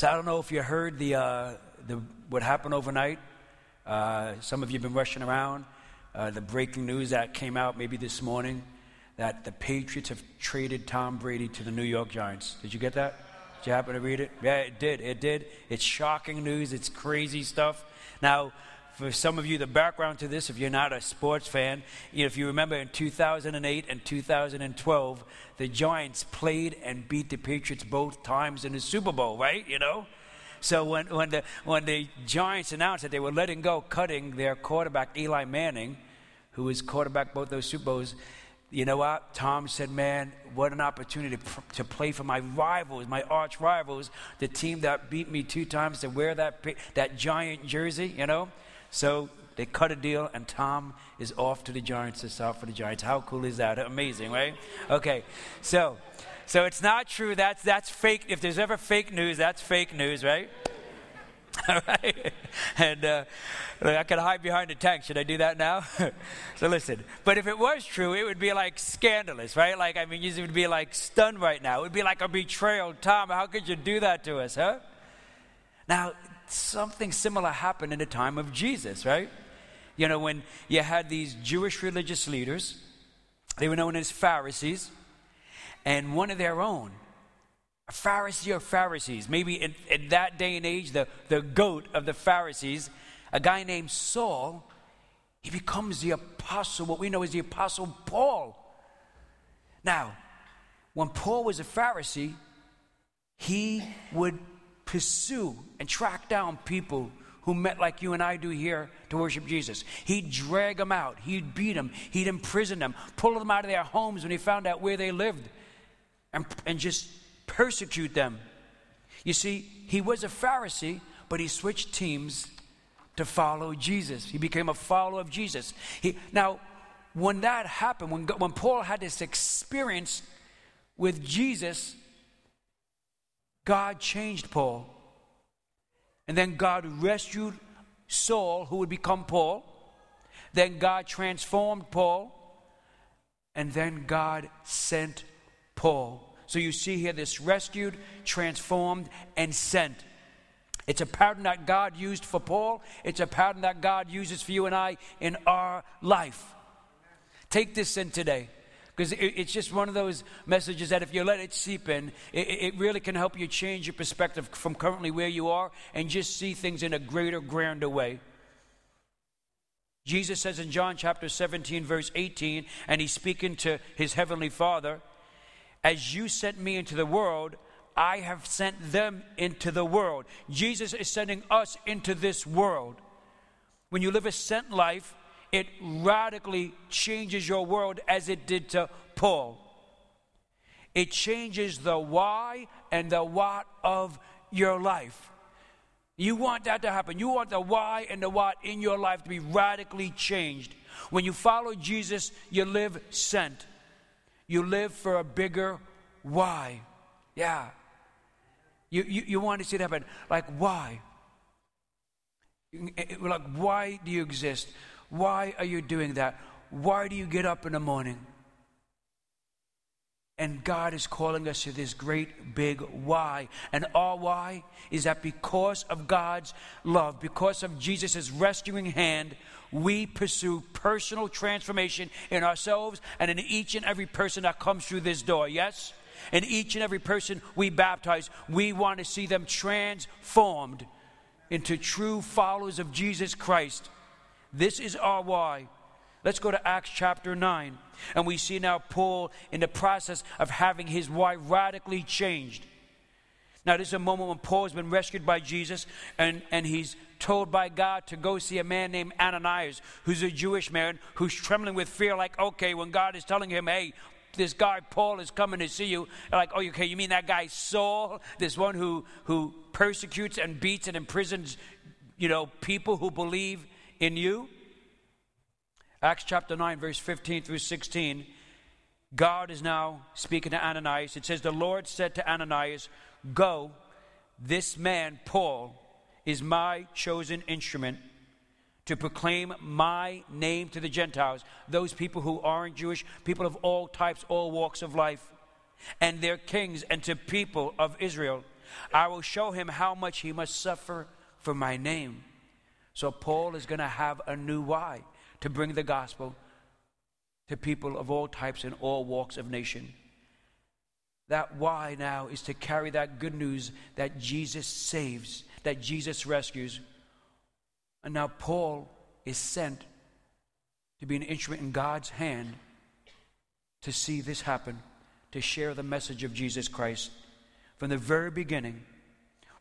So I don't know if you heard the, uh, the what happened overnight. Uh, some of you have been rushing around. Uh, the breaking news that came out maybe this morning that the Patriots have traded Tom Brady to the New York Giants. Did you get that? Did you happen to read it? Yeah, it did. It did. It's shocking news. It's crazy stuff. Now, for some of you, the background to this, if you're not a sports fan, if you remember in 2008 and 2012, the Giants played and beat the Patriots both times in the Super Bowl, right? You know? So when, when, the, when the Giants announced that they were letting go, cutting their quarterback, Eli Manning, who was quarterback both those Super Bowls, you know what? Tom said, man, what an opportunity to, to play for my rivals, my arch rivals, the team that beat me two times, to wear that, that giant jersey, you know? So they cut a deal, and Tom is off to the Giants to start for the Giants. How cool is that? Amazing, right? Okay, so so it's not true. That's that's fake. If there's ever fake news, that's fake news, right? All right, and uh, I can hide behind the tank. Should I do that now? so listen. But if it was true, it would be like scandalous, right? Like I mean, you would be like stunned right now. It would be like a betrayal. Tom, how could you do that to us, huh? Now, something similar happened in the time of Jesus, right? You know, when you had these Jewish religious leaders, they were known as Pharisees, and one of their own, a Pharisee of Pharisees, maybe in, in that day and age, the, the goat of the Pharisees, a guy named Saul, he becomes the apostle, what we know as the apostle Paul. Now, when Paul was a Pharisee, he would pursue and track down people who met like you and I do here to worship Jesus. He'd drag them out, he'd beat them, he'd imprison them, pull them out of their homes when he found out where they lived, and, and just persecute them. You see, he was a Pharisee, but he switched teams to follow Jesus. He became a follower of Jesus. He, now, when that happened, when, when Paul had this experience with Jesus, God changed Paul. And then God rescued Saul, who would become Paul. Then God transformed Paul. And then God sent Paul. So you see here this rescued, transformed, and sent. It's a pattern that God used for Paul. It's a pattern that God uses for you and I in our life. Take this in today. Because it's just one of those messages that if you let it seep in, it, really can help you change your perspective from currently where you are and just see things in a greater, grander way. Jesus says in John chapter 17, verse 18, and he's speaking to his heavenly Father, As you sent me into the world, I have sent them into the world. Jesus is sending us into this world. When you live a sent life, it radically changes your world as it did to Paul. It changes the why and the what of your life. You want that to happen. You want the why and the what in your life to be radically changed. When you follow Jesus, you live sent. You live for a bigger why. Yeah. You, you, you want to see it happen. Like, why? Eh, eh, like, why do you exist? Why are you doing that? Why do you get up in the morning? And God is calling us to this great big why. And our why is that because of God's love, because of Jesus' rescuing hand, we pursue personal transformation in ourselves and in each and every person that comes through this door. Yes? And each and every person we baptize, we want to see them transformed into true followers of Jesus Christ. This is our why. Let's go to Acts chapter 9. And we see now Paul in the process of having his why radically changed. Now, this is a moment when Paul has been rescued by Jesus and, and he's told by God to go see a man named Ananias, who's a Jewish man who's trembling with fear, like, okay, when God is telling him, hey, this guy Paul is coming to see you. Like, oh, okay, you mean that guy Saul, this one who who persecutes and beats and imprisons, you know, people who believe in you? Acts chapter 9, verse 15 through 16. God is now speaking to Ananias. It says, The Lord said to Ananias, Go, this man, Paul, is my chosen instrument to proclaim my name to the Gentiles, those people who aren't Jewish, people of all types, all walks of life, and their kings, and to people of Israel I will show him how much he must suffer for my name. So Paul is going to have a new why to bring the gospel to people of all types and all walks of nation. That why now is to carry that good news that Jesus saves, that Jesus rescues. And now Paul is sent to be an instrument in God's hand to see this happen, to share the message of Jesus Christ. From the very beginning,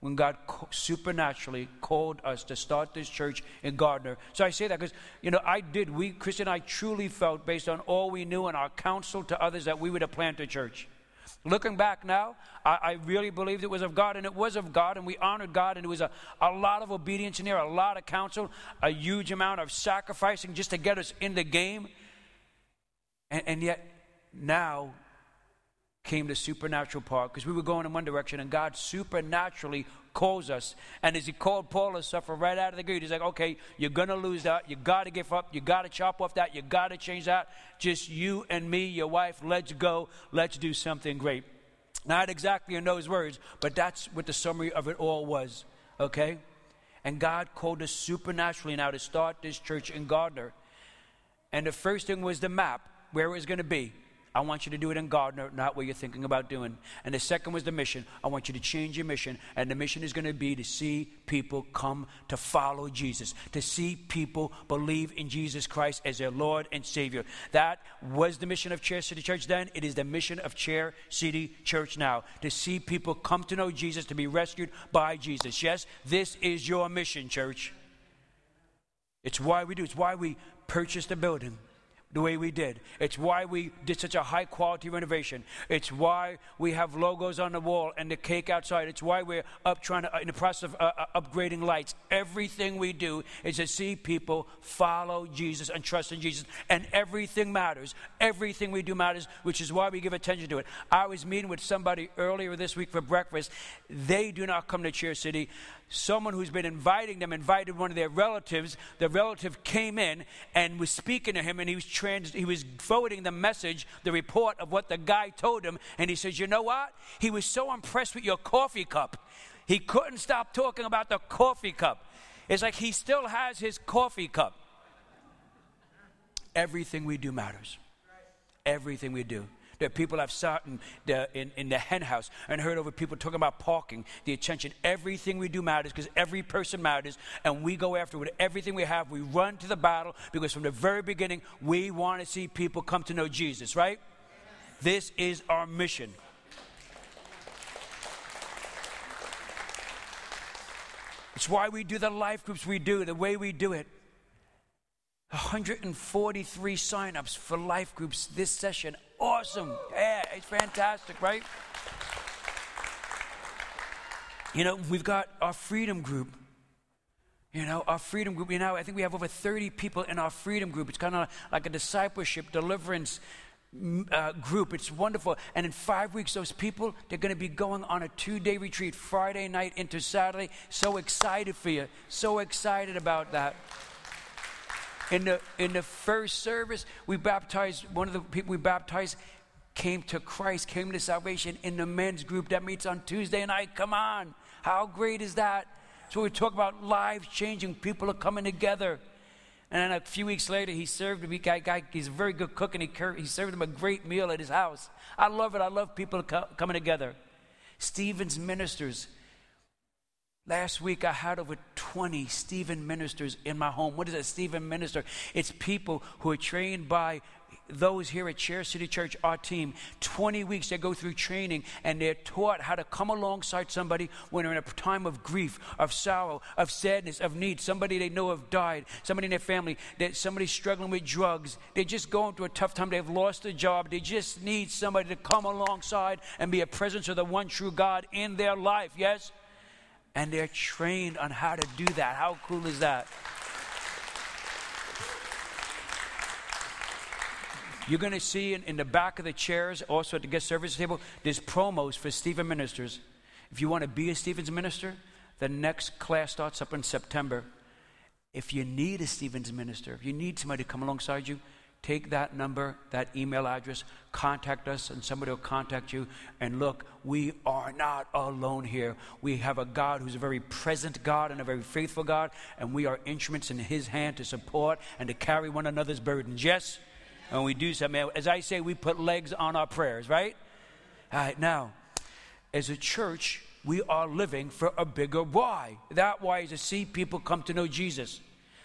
when God supernaturally called us to start this church in Gardner. So I say that because, you know, I did, we, Chris and I truly felt, based on all we knew and our counsel to others, that we would have planted a church. Looking back now, I, I, really believed it was of God, and it was of God, and we honored God, and it was a, a lot of obedience in there, a lot of counsel, a huge amount of sacrificing just to get us in the game. And, and yet, now came to supernatural part because we were going in one direction and God supernaturally calls us. And as He called Paul to suffer right out of the gate, He's like, okay, you're going to lose that. You got to give up. You got to chop off that. You got to change that. Just you and me, your wife, let's go. Let's do something great. Not exactly in those words, but that's what the summary of it all was, okay? And God called us supernaturally now to start this church in Gardner. And the first thing was the map, where it was going to be. I want you to do it in Gardner, not what you're thinking about doing. And the second was the mission. I want you to change your mission. And the mission is going to be to see people come to follow Jesus, to see people believe in Jesus Christ as their Lord and Savior. That was the mission of Chair City Church then. It is the mission of Chair City Church now, to see people come to know Jesus, to be rescued by Jesus. Yes, this is your mission, church. It's why we do. It's why we purchased a building the way we did. It's why we did such a high quality renovation. It's why we have logos on the wall and the cake outside. It's why we're up trying to, in the process of uh, uh, upgrading lights. Everything we do is to see people follow Jesus and trust in Jesus. And everything matters. Everything we do matters, which is why we give attention to it. I was meeting with somebody earlier this week for breakfast. They do not come to Chair City someone who's been inviting them invited one of their relatives. The relative came in and was speaking to him, and he was trans, he was forwarding the message, the report of what the guy told him. And he says, "You know what? He was so impressed with your coffee cup, he couldn't stop talking about the coffee cup. It's like he still has his coffee cup. Everything we do matters. Everything we do." That people have sat in the, in, in the hen house and heard over people talking about parking, the attention. Everything we do matters because every person matters, and we go after with everything we have. We run to the battle because from the very beginning, we want to see people come to know Jesus, right? This is our mission. It's why we do the life groups we do, the way we do it. 143 signups for life groups this session awesome. Yeah, it's fantastic, right? You know, we've got our freedom group. You know, our freedom group, you know, I think we have over 30 people in our freedom group. It's kind of like a discipleship, deliverance mm, uh, group. It's wonderful. And in five weeks, those people, they're going to be going on a two day retreat, Friday night into Saturday. So excited for you. So excited about that. In the, in the first service, we baptized, one of the people we baptized came to Christ, came to salvation in the men's group that meets on Tuesday night. Come on. How great is that? So we talk about lives changing, people are coming together. And then a few weeks later, he served me. Guy, guy, he's a very good cook, and he, he served him a great meal at his house. I love it. I love people coming together. Stephen's ministers Last week, I had over 20 Stephen ministers in my home. What is a Stephen minister? It's people who are trained by those here at Chair City Church, our team, 20 weeks they go through training and they're taught how to come alongside somebody when they're in a time of grief, of sorrow, of sadness, of need. Somebody they know have died, somebody in their family, that somebody's struggling with drugs. They're just going through a tough time. They've lost a job. They just need somebody to come alongside and be a presence of the one true God in their life. Yes? And they're trained on how to do that. How cool is that? You're going to see in, in, the back of the chairs, also at the guest service table, there's promos for Stephen ministers. If you want to be a Stephen's minister, the next class starts up in September. If you need a Stephen's minister, if you need somebody to come alongside you, take that number, that email address, contact us, and somebody will contact you. And look, we are not alone here. We have a God who's a very present God and a very faithful God, and we are instruments in His hand to support and to carry one another's burdens. Yes? And we do something. As I say, we put legs on our prayers, right? All right, now, as a church, we are living for a bigger why. That why is to see people come to know Jesus,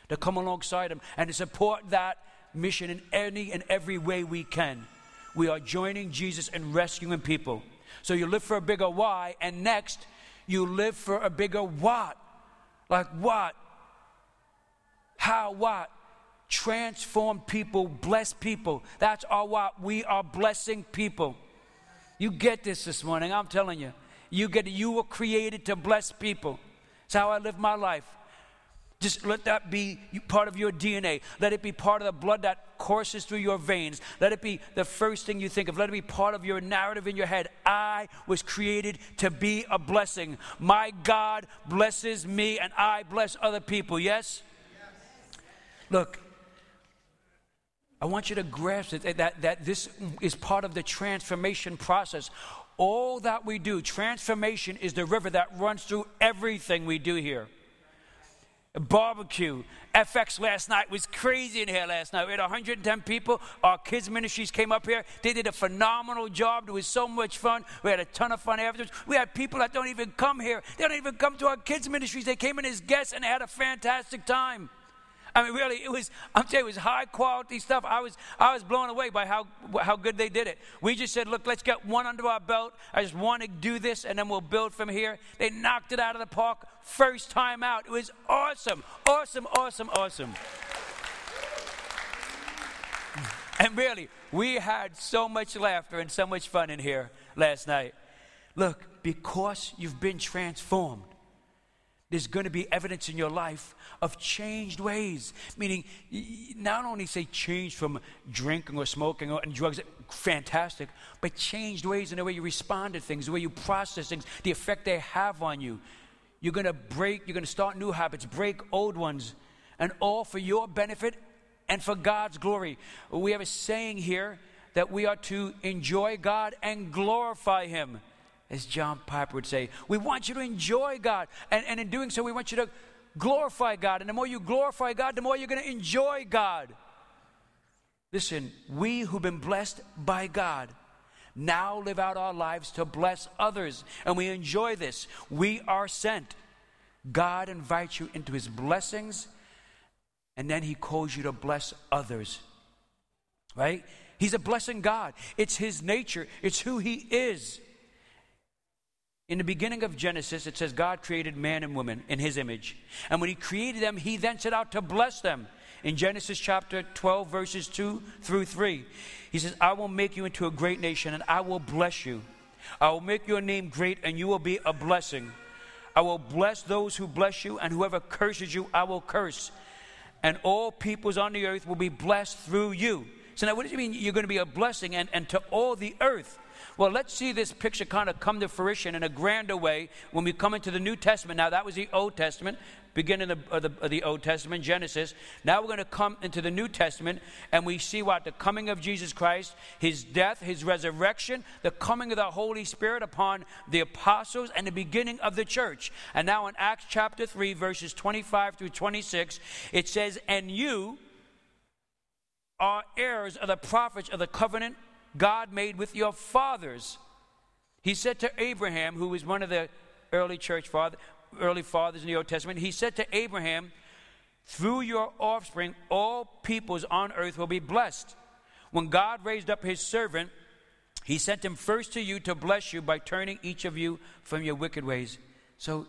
to come alongside Him, and to support that mission in any and every way we can. We are joining Jesus and rescuing people. So you live for a bigger why, and next, you live for a bigger what. Like what? How what? Transform people, bless people. That's our what. We are blessing people. You get this this morning, I'm telling you. You get. You were created to bless people. It's how I live my life. Just let that be part of your DNA. Let it be part of the blood that courses through your veins. Let it be the first thing you think of. Let it be part of your narrative in your head. I was created to be a blessing. My God blesses me and I bless other people. Yes? yes. Look, I want you to grasp it that, that this is part of the transformation process. All that we do, transformation is the river that runs through everything we do here barbecue. FX last night was crazy in here last night. We had 110 people. Our kids' ministries came up here. They did a phenomenal job. It was so much fun. We had a ton of fun afterwards. We had people that don't even come here. They don't even come to our kids' ministries. They came in as guests and had a fantastic time. I mean, really, it was, I'm telling you, it was high quality stuff. I was, I was blown away by how, how good they did it. We just said, look, let's get one under our belt. I just want to do this, and then we'll build from here. They knocked it out of the park first time out. It was awesome, awesome, awesome, awesome. And really, we had so much laughter and so much fun in here last night. Look, because you've been transformed, there's going to be evidence in your life of changed ways. Meaning, not only say change from drinking or smoking or, and drugs, fantastic, but changed ways in the way you respond to things, the way you process things, the effect they have on you. You're going to break, you're going to start new habits, break old ones, and all for your benefit and for God's glory. We have a saying here that we are to enjoy God and glorify Him as John Piper would say. We want you to enjoy God. And, and in doing so, we want you to glorify God. And the more you glorify God, the more you're going to enjoy God. Listen, we who've been blessed by God now live out our lives to bless others. And we enjoy this. We are sent. God invites you into his blessings, and then he calls you to bless others. Right? He's a blessing God. It's his nature, it's who he is. In the beginning of Genesis, it says God created man and woman in his image. And when he created them, he then set out to bless them. In Genesis chapter 12, verses 2 through 3, he says, I will make you into a great nation and I will bless you. I will make your name great and you will be a blessing. I will bless those who bless you, and whoever curses you, I will curse. And all peoples on the earth will be blessed through you. So now, what does it mean you're going to be a blessing and, and to all the earth? Well, let's see this picture kind of come to fruition in a grander way when we come into the New Testament. Now, that was the Old Testament, beginning of the, of the Old Testament, Genesis. Now we're going to come into the New Testament and we see what? The coming of Jesus Christ, his death, his resurrection, the coming of the Holy Spirit upon the apostles, and the beginning of the church. And now in Acts chapter 3, verses 25 through 26, it says, And you are heirs of the prophets of the covenant God made with your fathers. He said to Abraham, who was one of the early church father, early fathers in the Old Testament, he said to Abraham, through your offspring, all peoples on earth will be blessed. When God raised up his servant, he sent him first to you to bless you by turning each of you from your wicked ways. So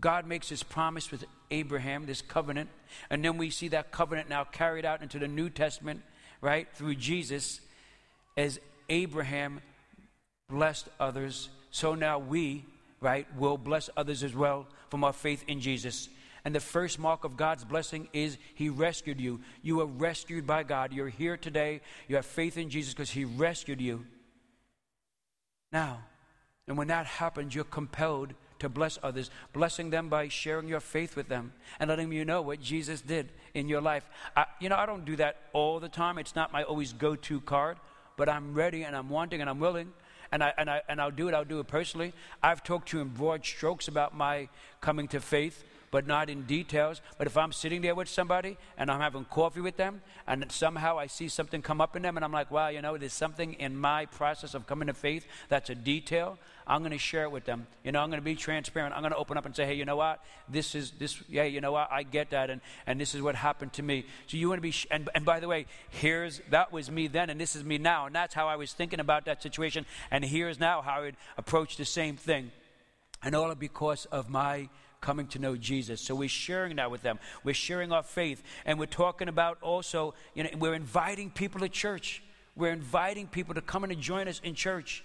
God makes his promise with Abraham, this covenant, and then we see that covenant now carried out into the New Testament, right, through Jesus as Abraham blessed others, so now we, right, will bless others as well from our faith in Jesus. And the first mark of God's blessing is He rescued you. You were rescued by God. You're here today. You have faith in Jesus because He rescued you. Now, and when that happens, you're compelled to bless others, blessing them by sharing your faith with them and letting them know what Jesus did in your life. I, you know, I don't do that all the time. It's not my always go to card, but I'm ready and I'm wanting and I'm willing. And, I, and, I, and I'll do it, I'll do it personally. I've talked to you in broad strokes about my coming to faith but not in details. But if I'm sitting there with somebody and I'm having coffee with them, and somehow I see something come up in them, and I'm like, wow, you know, there's something in my process of coming to faith that's a detail. I'm going to share it with them. You know, I'm going to be transparent. I'm going to open up and say, hey, you know what? This is this. Yeah, you know what? I get that, and and this is what happened to me. So you want to be. Sh- and and by the way, here's that was me then, and this is me now, and that's how I was thinking about that situation. And here's now how I would approach the same thing, and all because of my coming to know Jesus. So we're sharing that with them. We're sharing our faith. And we're talking about also, you know, we're inviting people to church. We're inviting people to come and join us in church.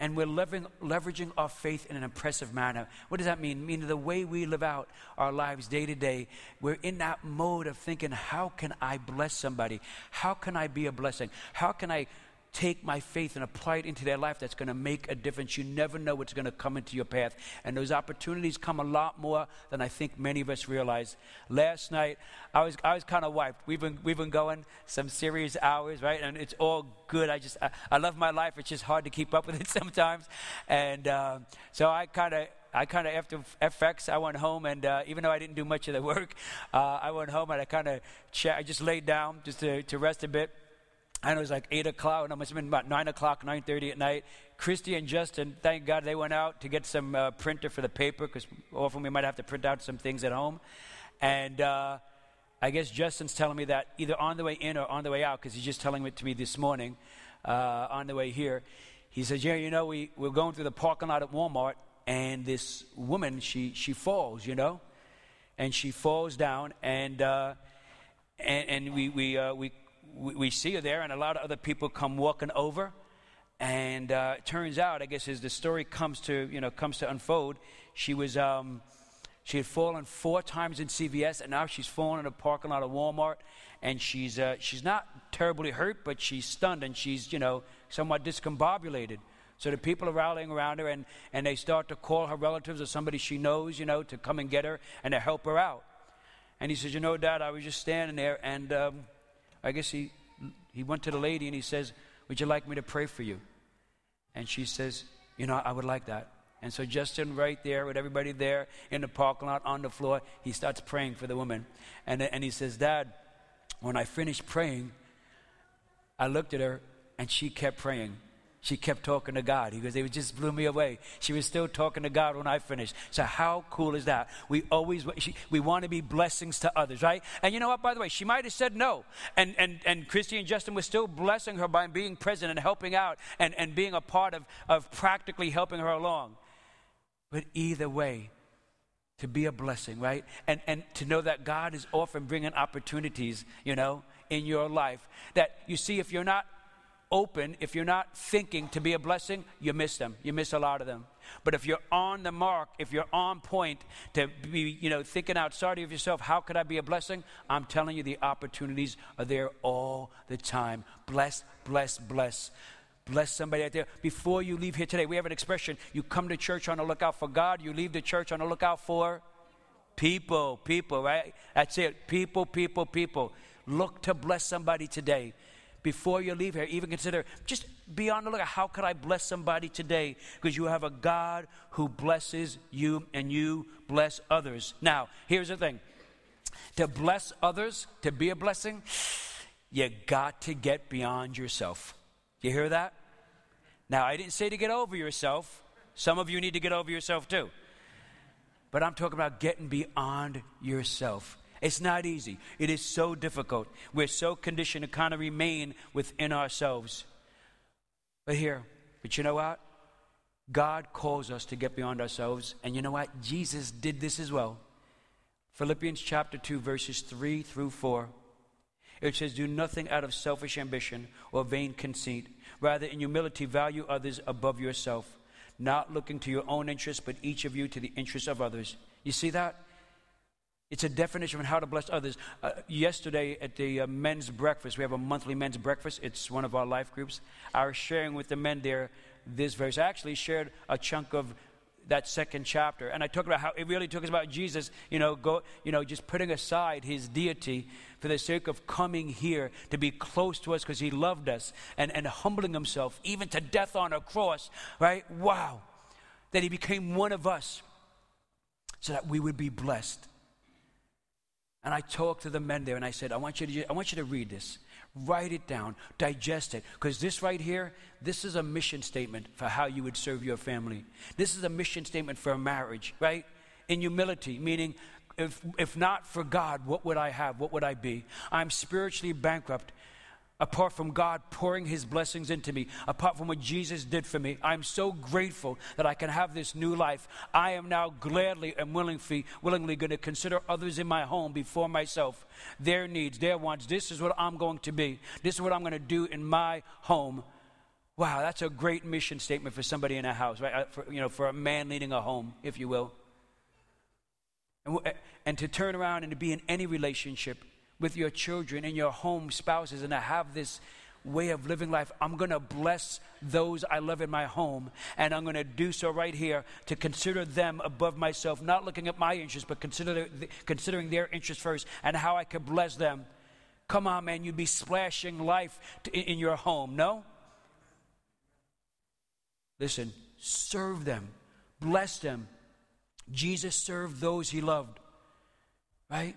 And we're living, leveraging our faith in an impressive manner. What does that mean? Meaning the way we live out our lives day to day, we're in that mode of thinking, how can I bless somebody? How can I be a blessing? How can I take my faith and apply it into their life that's going to make a difference. You never know what's going to come into your path. And those opportunities come a lot more than I think many of us realize. Last night, I was, I was kind of wiped. We've been, we've been going some serious hours, right? And it's all good. I just, I, I love my life. It's just hard to keep up with it sometimes. And uh, so I kind of, I kind of after FX, I went home, and uh, even though I didn't do much of the work, uh, I went home and I kind of, I just laid down just to, to rest a bit. And it was like 8 o'clock, and it must have been about 9 o'clock, 9.30 at night. Christy and Justin, thank God they went out to get some uh, printer for the paper, because often we might have to print out some things at home. And uh, I guess Justin's telling me that either on the way in or on the way out, because he's just telling it to me this morning uh, on the way here. He says, yeah, you know, we, we're going through the parking lot at Walmart, and this woman, she, she falls, you know? And she falls down, and, uh, and, and we, we, uh, we we, we see her there, and a lot of other people come walking over. And uh, it turns out, I guess, as the story comes to you know comes to unfold, she was um, she had fallen four times in CVS, and now she's fallen in a parking lot of Walmart, and she's uh, she's not terribly hurt, but she's stunned and she's you know somewhat discombobulated. So the people are rallying around her, and, and they start to call her relatives or somebody she knows, you know, to come and get her and to help her out. And he says, you know, Dad, I was just standing there, and um, I guess he, he went to the lady and he says, Would you like me to pray for you? And she says, You know, I would like that. And so, Justin, right there with everybody there in the parking lot on the floor, he starts praying for the woman. And, and he says, Dad, when I finished praying, I looked at her and she kept praying she kept talking to God. He goes, it just blew me away. She was still talking to God when I finished. So how cool is that? We always we want to be blessings to others, right? And you know what? By the way, she might have said no, and and and Christy and Justin was still blessing her by being present and helping out and and being a part of of practically helping her along. But either way, to be a blessing, right? And and to know that God is often bringing opportunities, you know, in your life. That you see, if you're not open, if you're not thinking to be a blessing, you miss them. You miss a lot of them. But if you're on the mark, if you're on point to be, you know, thinking outside of yourself, how could I be a blessing? I'm telling you, the opportunities are there all the time. Bless, bless, bless. Bless somebody out there. Before you leave here today, we have an expression. You come to church on the lookout for God, you leave the church on the lookout for people, people, right? That's it. People, people, people. Look to bless somebody today before you leave here, even consider just be on the lookout. How could I bless somebody today? Because you have a God who blesses you and you bless others. Now, here's the thing to bless others, to be a blessing, you got to get beyond yourself. You hear that? Now, I didn't say to get over yourself. Some of you need to get over yourself too. But I'm talking about getting beyond yourself. It's not easy. It is so difficult. We're so conditioned to kind of remain within ourselves. But here, but you know what? God calls us to get beyond ourselves. And you know what? Jesus did this as well. Philippians chapter 2, verses 3 through 4. It says, Do nothing out of selfish ambition or vain conceit. Rather, in humility, value others above yourself, not looking to your own interests, but each of you to the interests of others. You see that? It's a definition of how to bless others. Uh, yesterday at the uh, men's breakfast, we have a monthly men's breakfast. It's one of our life groups. I was sharing with the men there this verse. I actually shared a chunk of that second chapter. And I talked about how it really talks about Jesus, you know, go, you know, just putting aside his deity for the sake of coming here to be close to us because he loved us and, and humbling himself even to death on a cross, right? Wow. That he became one of us so that we would be blessed. And I talked to the men there and I said, I want you to, I want you to read this. Write it down, digest it. Because this right here, this is a mission statement for how you would serve your family. This is a mission statement for a marriage, right? In humility, meaning, if, if not for God, what would I have? What would I be? I'm spiritually bankrupt apart from God pouring his blessings into me, apart from what Jesus did for me. I'm so grateful that I can have this new life. I am now gladly and willingly, willingly going to consider others in my home before myself, their needs, their wants. This is what I'm going to be. This is what I'm going to do in my home. Wow, that's a great mission statement for somebody in a house, right? Uh, for, you know, for a man leading a home, if you will. And, and to turn around and to be in any relationship with your children and your home spouses and to have this way of living life. I'm going to bless those I love in my home, and I'm going to do so right here to consider them above myself, not looking at my interests, but consider, considering their interests first and how I could bless them. Come on, man, you'd be splashing life to, in your home, no? Listen, serve them, bless them. Jesus served those he loved, right?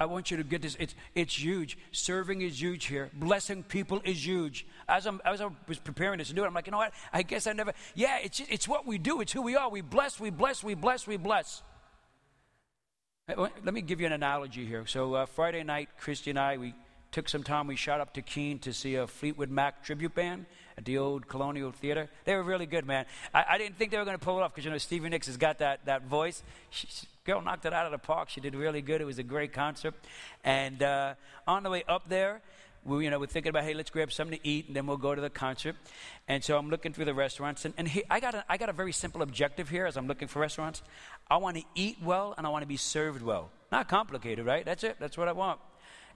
I, want you to get this. It's, it's huge. Serving is huge here. Blessing people is huge. As, I'm, as I was preparing this to do it, I'm like, you know what? I guess I never. Yeah, it's, it's what we do. It's who we are. We bless, we bless, we bless, we bless. Let me give you an analogy here. So uh, Friday night, Christy and I, we took some time. We shot up to Keene to see a Fleetwood Mac tribute band at the old Colonial Theater. They were really good, man. I, I didn't think they were going to pull it off because you know Stevie Nicks has got that that voice. Girl knocked it out of the park. She did really good. It was a great concert. And uh, on the way up there, we, you know, we're thinking about, hey, let's grab something to eat, and then we'll go to the concert. And so I'm looking through the restaurants, and, and he, I, got a, I got a very simple objective here as I'm looking for restaurants. I want to eat well, and I want to be served well. Not complicated, right? That's it. That's what I want.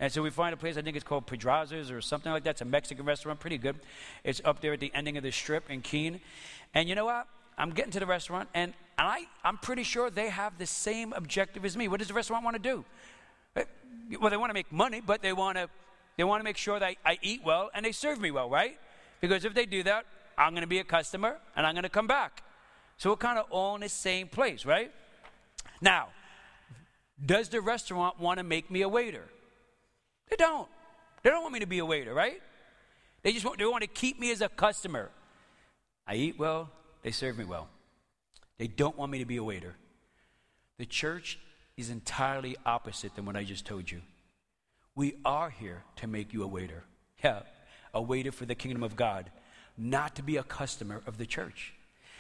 And so we find a place, I think it's called Pedrazas or something like that. It's a Mexican restaurant, pretty good. It's up there at the ending of the strip in Keene. And you know what? I'm getting to the restaurant, and, and I, I'm pretty sure they have the same objective as me. What does the restaurant want to do? Eh, well, they want to make money, but they want to, they want to make sure that I, I eat well and they serve me well, right? Because if they do that, I'm going to be a customer and I'm going to come back. So we're kind of all in the same place, right? Now, does the restaurant want to make me a waiter? They don't. They don't want me to be a waiter, right? They just want, they want to keep me as a customer. I eat well, they serve me well. They don't want me to be a waiter. The church is entirely opposite than what I just told you. We are here to make you a waiter. Yeah, a waiter for the kingdom of God, not to be a customer of the church.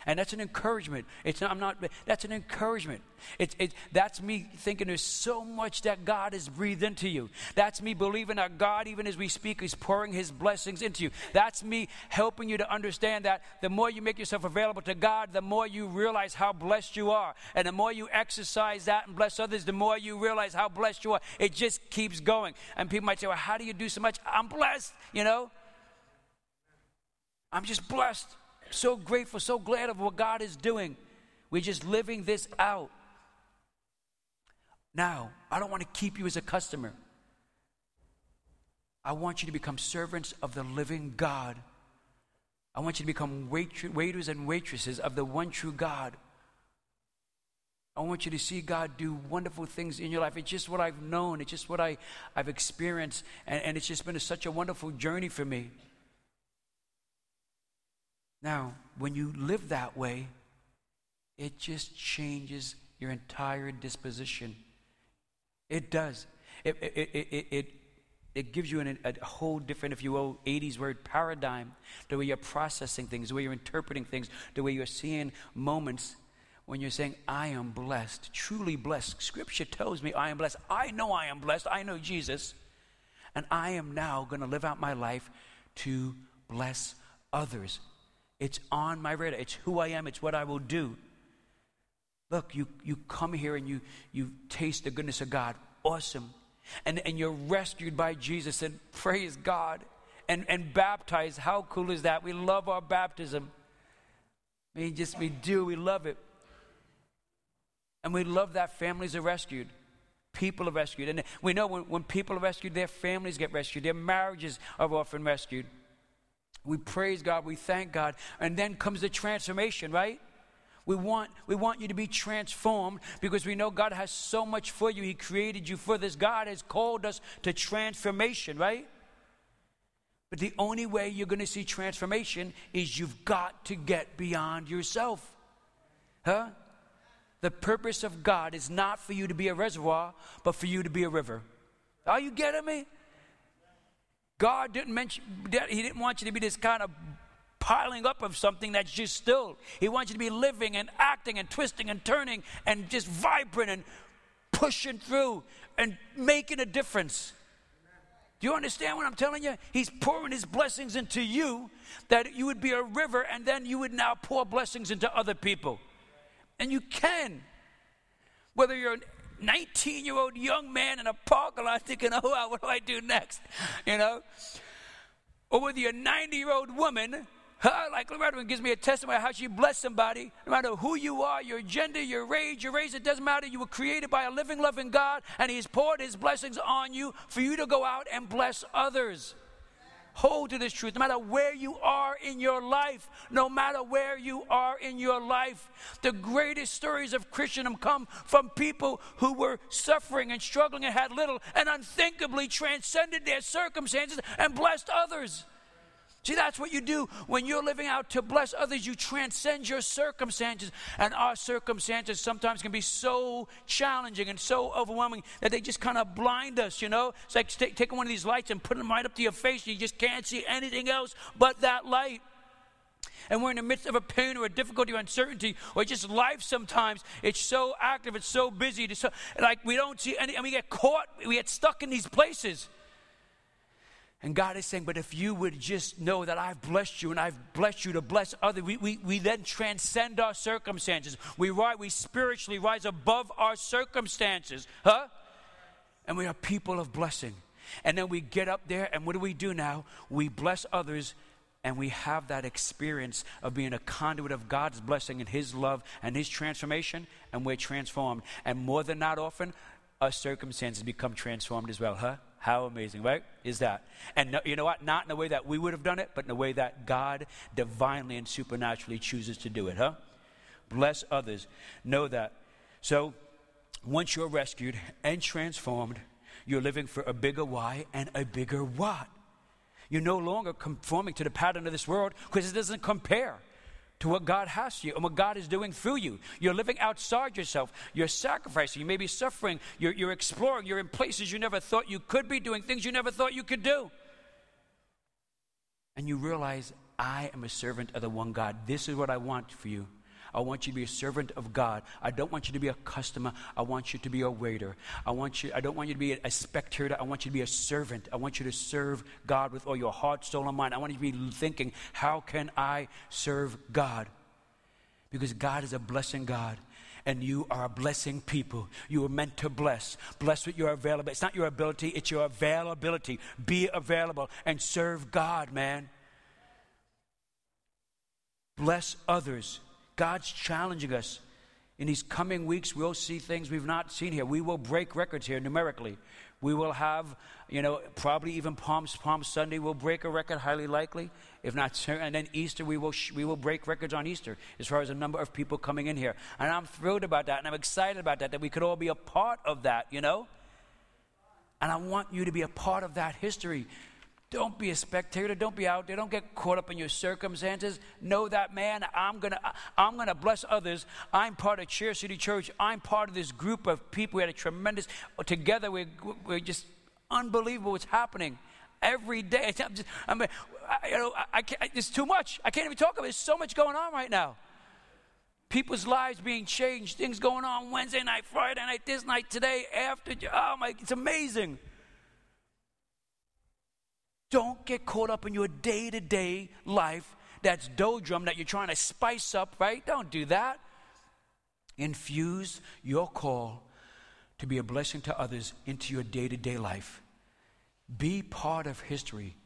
And that's an encouragement. It's not, I'm not, that's an encouragement. It's, it, that's me thinking there's so much that God has breathed into you. That's me believing that God, even as we speak, is pouring his blessings into you. That's me helping you to understand that the more you make yourself available to God, the more you realize how blessed you are. And the more you exercise that and bless others, the more you realize how blessed you are. It just keeps going. And people might say, well, how do you do so much? I'm blessed, you know? I'm just blessed so grateful, so glad of what God is doing. We're just living this out. Now, I don't want to keep you as a customer. I want you to become servants of the living God. I want you to become wait- waiters and waitresses of the one true God. I want you to see God do wonderful things in your life. It's just what I've known, it's just what I, I've experienced, and, and it's just been a, such a wonderful journey for me. Now, when you live that way, it just changes your entire disposition. It does. It, it, it, it, it gives you an, a whole different, if you will, 80s word paradigm, the way you're processing things, the way you're interpreting things, the way you're seeing moments when you're saying, I am blessed, truly blessed. Scripture tells me I am blessed. I know I am blessed. I know Jesus. And I am now going to live out my life to bless others. It's on my radar. It's who I am. It's what I will do. Look, you, you come here and you, you taste the goodness of God. Awesome. And, and you're rescued by Jesus and praise God and, and baptized. How cool is that? We love our baptism. I mean, just we do. We love it. And we love that families are rescued. People are rescued. And we know when, when people are rescued, their families get rescued, their marriages are often rescued. We praise God, we thank God. And then comes the transformation, right? We want, we want you to be transformed because we know God has so much for you. He created you for this. God has called us to transformation, right? But the only way you're going to see transformation is you've got to get beyond yourself. Huh? The purpose of God is not for you to be a reservoir, but for you to be a river. Are you getting me? God didn't mention, He didn't want you to be this kind of piling up of something that's just still. He wants you to be living and acting and twisting and turning and just vibrant and pushing through and making a difference. Do you understand what I'm telling you? He's pouring his blessings into you that you would be a river and then you would now pour blessings into other people. And you can. Whether you're a 19 year old young man in a parking lot thinking, oh, what do I do next? You know? Or whether you're a 90 year old woman like Loretta gives me a testimony how she blessed somebody. No matter who you are, your gender, your age, your race, it doesn't matter. You were created by a living, loving God, and He's poured His blessings on you for you to go out and bless others. Hold to this truth. No matter where you are in your life, no matter where you are in your life, the greatest stories of Christendom come from people who were suffering and struggling and had little and unthinkably transcended their circumstances and blessed others. See, that's what you do when you're living out to bless others. You transcend your circumstances. And our circumstances sometimes can be so challenging and so overwhelming that they just kind of blind us, you know? It's like taking one of these lights and putting them right up to your face. And You just can't see anything else but that light. And we're in the midst of a pain or a difficulty or uncertainty or just life sometimes. It's so active, it's so busy. It's so, like we don't see any, and we get caught, we get stuck in these places. And God is saying, but if you would just know that I've blessed you and I've blessed you to bless others, we, we, we then transcend our circumstances. We, rise, we spiritually rise above our circumstances, huh? And we are people of blessing. And then we get up there, and what do we do now? We bless others, and we have that experience of being a conduit of God's blessing and His love and His transformation, and we're transformed. And more than not often, our circumstances become transformed as well, huh? How amazing, right? Is that? And no, you know what? Not in the way that we would have done it, but in the way that God divinely and supernaturally chooses to do it, huh? Bless others. Know that. So, once you're rescued and transformed, you're living for a bigger why and a bigger what. You're no longer conforming to the pattern of this world because it doesn't compare to what God has for you and what God is doing through you. You're living outside yourself. You're sacrificing. You may be suffering. You're, you're exploring. You're in places you never thought you could be, doing things you never thought you could do. And you realize, I am a servant of the one God. This is what I want for you. I want you to be a servant of God. I don't want you to be a customer. I want you to be a waiter. I want you I don't want you to be a, spectator. I want you to be a servant. I want you to serve God with all your heart, soul, and mind. I want you to be thinking, how can I serve God? Because God is a blessing God and you are a blessing people. You are meant to bless. Bless with your availability. It's not your ability, it's your availability. Be available and serve God, man. Bless others. God's challenging us. In these coming weeks, we'll see things we've not seen here. We will break records here numerically. We will have, you know, probably even Palm, Palm Sunday will break a record, highly likely, if not certain. And then Easter, we will, we will break records on Easter as far as the number of people coming in here. And I'm thrilled about that, and I'm excited about that, that we could all be a part of that, you know? And I want you to be a part of that history. Don't be a spectator. Don't be out there. Don't get caught up in your circumstances. Know that, man, I'm going to I'm gonna bless others. I'm part of Chair City Church. I'm part of this group of people. We had a tremendous, together, we're, we're just unbelievable what's happening every day. I'm just, I mean, I, you know, I, I it's too much. I can't even talk about it. There's so much going on right now. People's lives being changed, things going on Wednesday night, Friday night, this night, today, after. Oh my, it's amazing. Don't get caught up in your day to day life that's doldrum that you're trying to spice up, right? Don't do that. Infuse your call to be a blessing to others into your day to day life. Be part of history.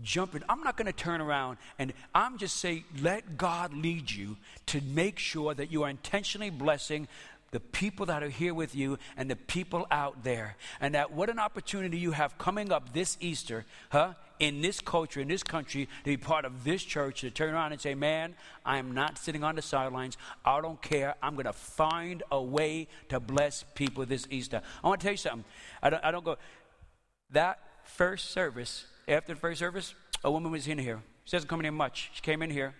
Jump in. I'm not going to turn around and I'm just saying, let God lead you to make sure that you are intentionally blessing the people that are here with you and the people out there. And that what an opportunity you have coming up this Easter, huh? In this culture, in this country, to be part of this church, to turn around and say, Man, I'm not sitting on the sidelines. I don't care. I'm going to find a way to bless people this Easter. I want to tell you something. I don't, I don't go. That first service, after the first service, a woman was in here. She doesn't come in here much. She came in here,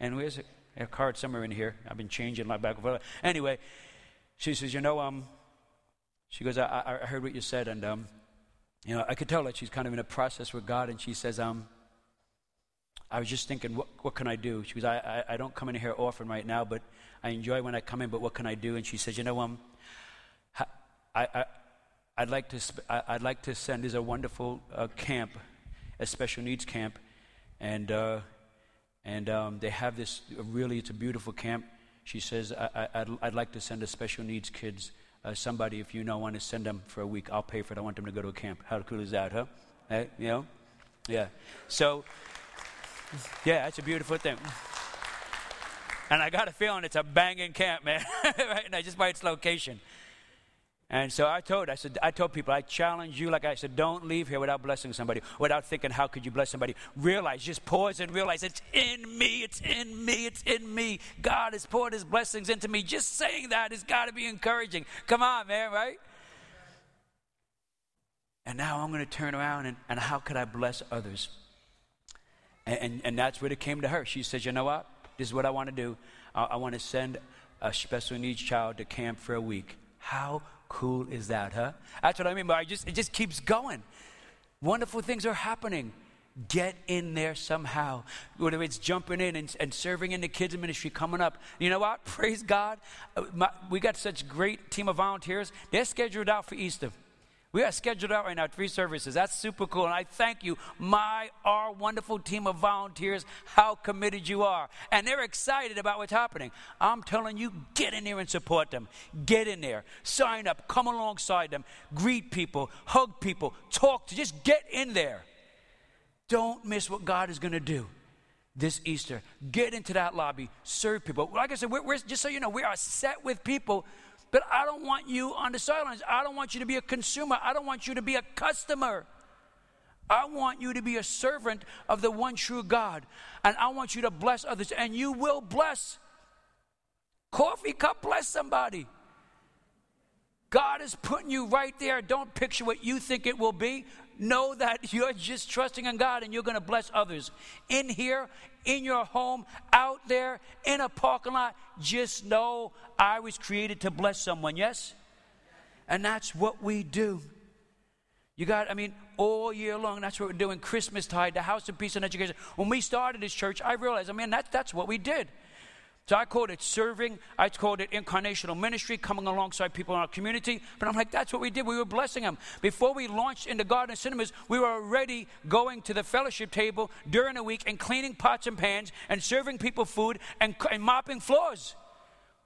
and where's? A card somewhere in here. I've been changing my back and forth. Anyway, she says, You know, um, she goes, I, I heard what you said, and, um, you know, I could tell that she's kind of in a process with God, and she says, um, I was just thinking, what, what can I do? She goes, I, I, I don't come in here often right now, but I enjoy when I come in, but what can I do? And she says, You know, um, I, I, I'd like to, I'd like to send, there's a wonderful uh, camp, a special needs camp, and, uh, and um, they have this, really, it's a beautiful camp she says, I, would I'd like to send a special needs kids, uh, somebody, if you know, want to send them for a week, I'll pay for it. I want them to go to a camp. How cool is that, huh? Hey, eh, you know? Yeah. So, yeah, that's a beautiful thing. And I got a feeling it's a banging camp, man, right now, just by its location. And so I told, I said, I told people, I challenge you, like I said, don't leave here without blessing somebody, without thinking, how could you bless somebody? Realize, just pause and realize it's in me, it's in me, it's in me. God has poured his blessings into me. Just saying that has got to be encouraging. Come on, man, right? And now I'm going to turn around and, and how could I bless others? And, and, and, that's what it came to her. She says, you know what? This is what I want to do. I, I want to send a special needs child to camp for a week. How cool is that, huh? That's what I mean. But I just it just keeps going. Wonderful things are happening. Get in there somehow. Whether it's jumping in and, and serving in the kids ministry coming up. You know what? Praise God. Uh, my, we got such great team of volunteers. They're scheduled out for Easter. We are scheduled out right now, three services. That's super cool. And I thank you, my, our wonderful team of volunteers, how committed you are. And they're excited about what's happening. I'm telling you, get in there and support them. Get in there. Sign up. Come alongside them. Greet people. Hug people. Talk to. Just get in there. Don't miss what God is going to do this Easter. Get into that lobby. Serve people. Like I said, we're, we're, just so you know, we are set with people but I don't want you on the sidelines. I don't want you to be a consumer. I don't want you to be a customer. I want you to be a servant of the one true God. And I want you to bless others. And you will bless. Coffee cup, bless somebody. God is putting you right there. Don't picture what you think it will be. Know that you're just trusting in God and you're going to bless others. In here, in your home, out there, in a parking lot, just know I was created to bless someone, yes? And that's what we do. You got, I mean, all year long, that's what we're doing. Christmas tide, the House of Peace and Education. When we started this church, I realized, I mean, that, that's what we did. So I called it serving. I called it incarnational ministry, coming alongside people in our community. But I'm like, that's what we did. We were blessing them. Before we launched into Garden Cinemas, we were already going to the fellowship table during the week and cleaning pots and pans and serving people food and, and mopping floors.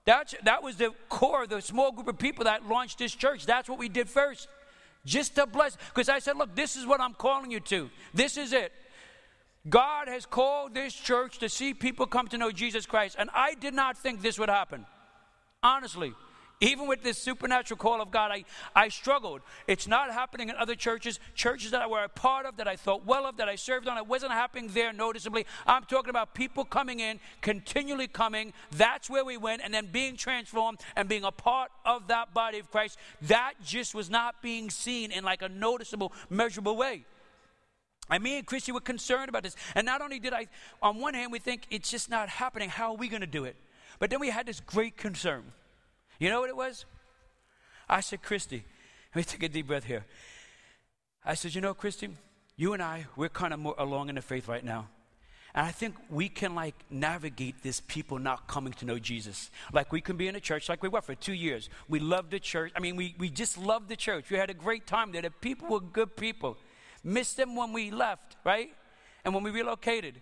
That's, that was the core, of the small group of people that launched this church. That's what we did first. Just to bless. Because I said, look, this is what I'm calling you to. This is it. God has called this church to see people come to know Jesus Christ. And I did not think this would happen. Honestly. Even with this supernatural call of God, I, I struggled. It's not happening in other churches, churches that I were a part of, that I thought well of, that I served on. It wasn't happening there noticeably. I'm talking about people coming in, continually coming. That's where we went, and then being transformed and being a part of that body of Christ. That just was not being seen in like a noticeable, measurable way. And me and Christy were concerned about this. And not only did I, on one hand, we think it's just not happening. How are we going to do it? But then we had this great concern. You know what it was? I said, Christy, let me take a deep breath here. I said, You know, Christy, you and I, we're kind of more along in the faith right now. And I think we can like navigate this people not coming to know Jesus. Like we can be in a church like we were for two years. We loved the church. I mean, we, we just loved the church. We had a great time there. The people were good people. Missed them when we left, right? And when we relocated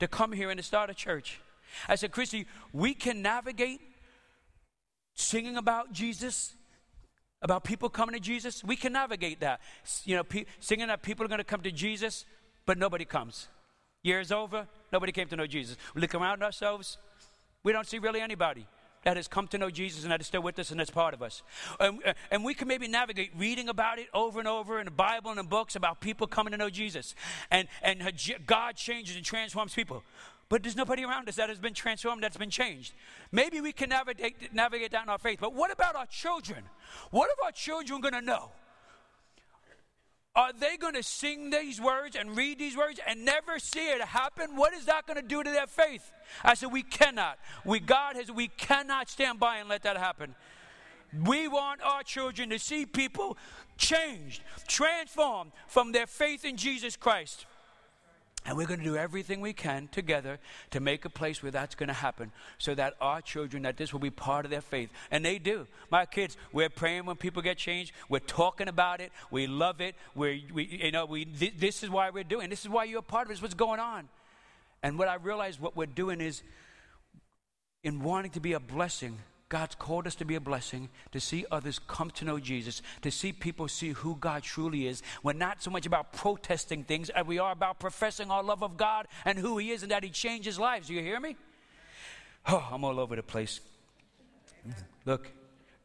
to come here and to start a church. I said, Christy, we can navigate singing about Jesus, about people coming to Jesus. We can navigate that. You know, pe- singing that people are going to come to Jesus, but nobody comes. Years over, nobody came to know Jesus. We look around ourselves, we don't see really anybody. That has come to know Jesus and that is still with us and that's part of us. And, uh, and we can maybe navigate reading about it over and over in the Bible and in books about people coming to know Jesus. And, and God changes and transforms people. But there's nobody around us that has been transformed, that's been changed. Maybe we can navigate, navigate that in our faith. But what about our children? What are our children going to know? Are they going to sing these words and read these words and never see it happen? What is that going to do to their faith? I said, we cannot. We, God has, we cannot stand by and let that happen. We want our children to see people changed, transformed from their faith in Jesus Christ. And we're going to do everything we can together to make a place where that's going to happen so that our children, that this will be part of their faith. And they do. My kids, we're praying when people get changed. We're talking about it. We love it. We're, we, you know, we, th- this is why we're doing This is why you're a part of it. This what's going on. And what I realize what we're doing is in wanting to be a blessing God's called us to be a blessing, to see others come to know Jesus, to see people see who God truly is. We're not so much about protesting things as we are about professing our love of God and who He is and that He changes lives. Do you hear me? Oh, I'm all over the place. Look,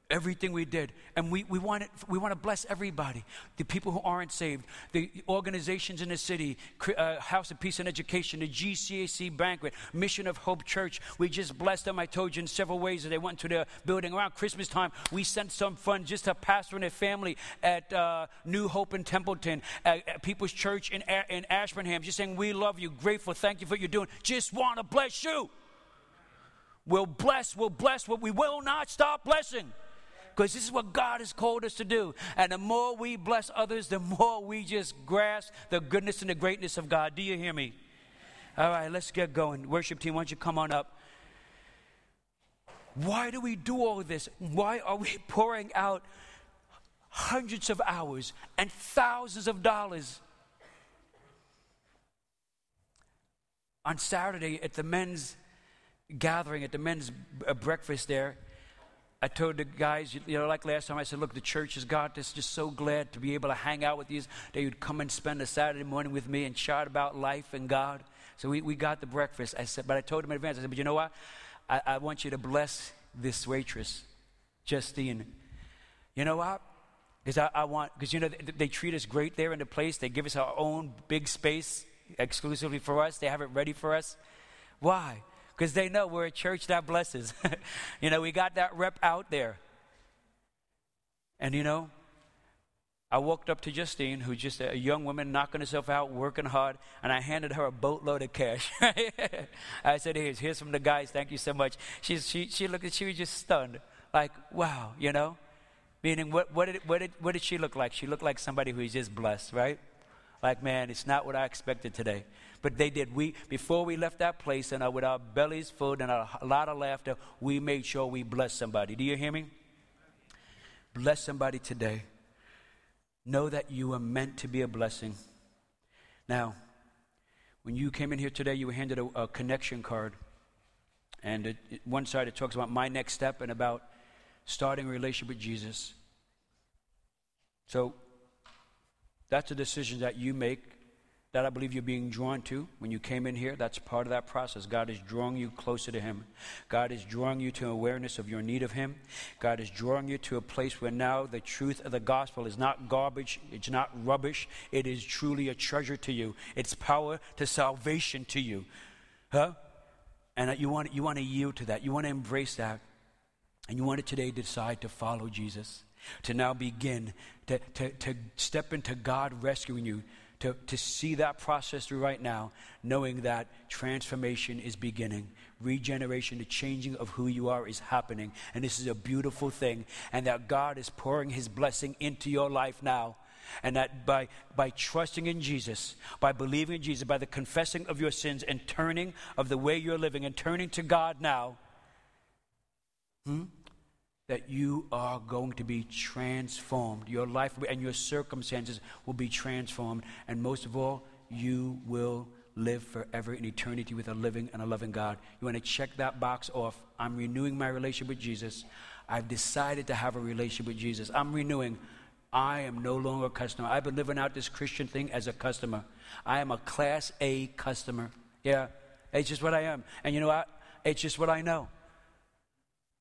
everything we did. And we, we, want it, we want to bless everybody the people who aren't saved, the organizations in the city, uh, House of Peace and Education, the GCAC Banquet, Mission of Hope Church. We just blessed them. I told you in several ways that they went to the building. Around Christmas time, we sent some funds just to pastor and their family at uh, New Hope in Templeton, at, People's Church in, in Ashburnham, just saying, We love you, grateful, thank you for what you're doing. Just want to bless you. We'll bless, we'll bless, what we will not stop blessing because this is what God has called us to do. And the more we bless others, the more we just grasp the goodness and the greatness of God. Do you hear me? All right, let's get going. Worship team, why don't you come on up? Why do we do all this? Why are we pouring out hundreds of hours and thousands of dollars? On Saturday at the men's gathering, at the men's breakfast there, I told the guys, you know, like last time, I said, look, the church has got this. Just so glad to be able to hang out with these. They would come and spend a Saturday morning with me and chat about life and God. So we, we got the breakfast. I said, but I told them in advance, I said, but you know what? I, I want you to bless this waitress, Justine. You know what? Because I, I, want, because you know, they, they treat us great there in the place. They give us our own big space exclusively for us. They have it ready for us. Why? Because they know we're a church that blesses. you know, we got that rep out there. And you know, I walked up to Justine, who's just a young woman knocking herself out, working hard, and I handed her a boatload of cash. I said, here's, here's from the guys, thank you so much. She's, she, she looked at, she was just stunned. Like, wow, you know? Meaning, what, what, did, what, did, what did she look like? She looked like somebody who's just blessed, right? Like, man, it's not what I expected today. But they did. We before we left that place, and with our bellies full and a, a lot of laughter, we made sure we blessed somebody. Do you hear me? Bless somebody today. Know that you are meant to be a blessing. Now, when you came in here today, you were handed a, a connection card. And it, it, one side it talks about my next step and about starting a relationship with Jesus. So that's a decision that you make that I believe you're being drawn to when you came in here. That's part of that process. God is drawing you closer to Him. God is drawing you to awareness of your need of Him. God is drawing you to a place where now the truth of the gospel is not garbage, it's not rubbish. It is truly a treasure to you. It's power to salvation to you. Huh? And you want, you want to yield to that. You want to embrace that. And you want to today decide to follow Jesus. To now begin to, to, to step into God rescuing you to, to see that process through right now, knowing that transformation is beginning. Regeneration, the changing of who you are is happening. And this is a beautiful thing. And that God is pouring his blessing into your life now. And that by, by trusting in Jesus, by believing in Jesus, by the confessing of your sins and turning of the way you're living and turning to God now, hmm, that you are going to be transformed. Your life and your circumstances will be transformed. And most of all, you will live forever in eternity with a living and a loving God. You want to check that box off. I'm renewing my relationship with Jesus. I've decided to have a relationship with Jesus. I'm renewing. I am no longer a customer. I've been living out this Christian thing as a customer. I am a class A customer. Yeah, it's just what I am. And you know what? It's just what I know.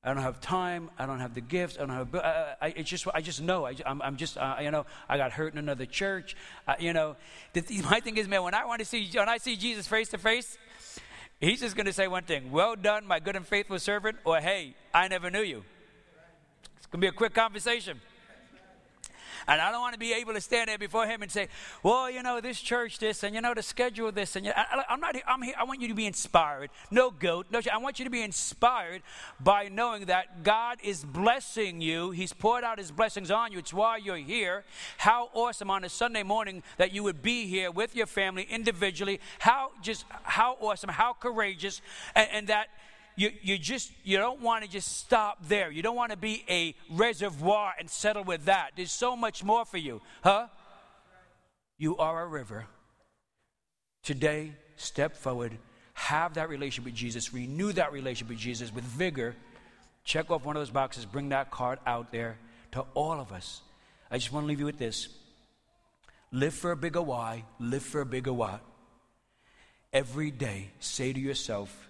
I don't have time. I don't have the gifts. I don't have. I, I, it's just. I just know. I, am I'm just. Uh, you know. I got hurt in another church. Uh, you know. The, my thing is, man. When I want to see, when I see Jesus face to face, he's just going to say one thing: "Well done, my good and faithful servant," or "Hey, I never knew you." It's going to be a quick conversation. And I don't want to be able to stand there before him and say, well, you know, this church this, and you know, the schedule this. And you I, am not, I'm here, I want you to be inspired. No guilt. No, I want you to be inspired by knowing that God is blessing you. He's poured out his blessings on you. It's why you're here. How awesome on a Sunday morning that you would be here with your family individually. How just, how awesome, how courageous, and, and that you, you just you don't want to just stop there. You don't want to be a reservoir and settle with that. There's so much more for you huh? You are a river. Today step forward. Have that relationship with jesus. Renew that relationship with jesus with vigor. Check off one of those boxes. Bring that card out there to all of us. I just want to leave you with this. Live for a bigger why live for a bigger what. Every day say to yourself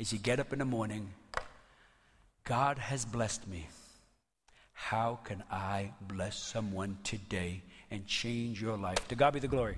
is you get up in the morning, God has blessed me. How can I bless someone today and change your life? To God be the glory.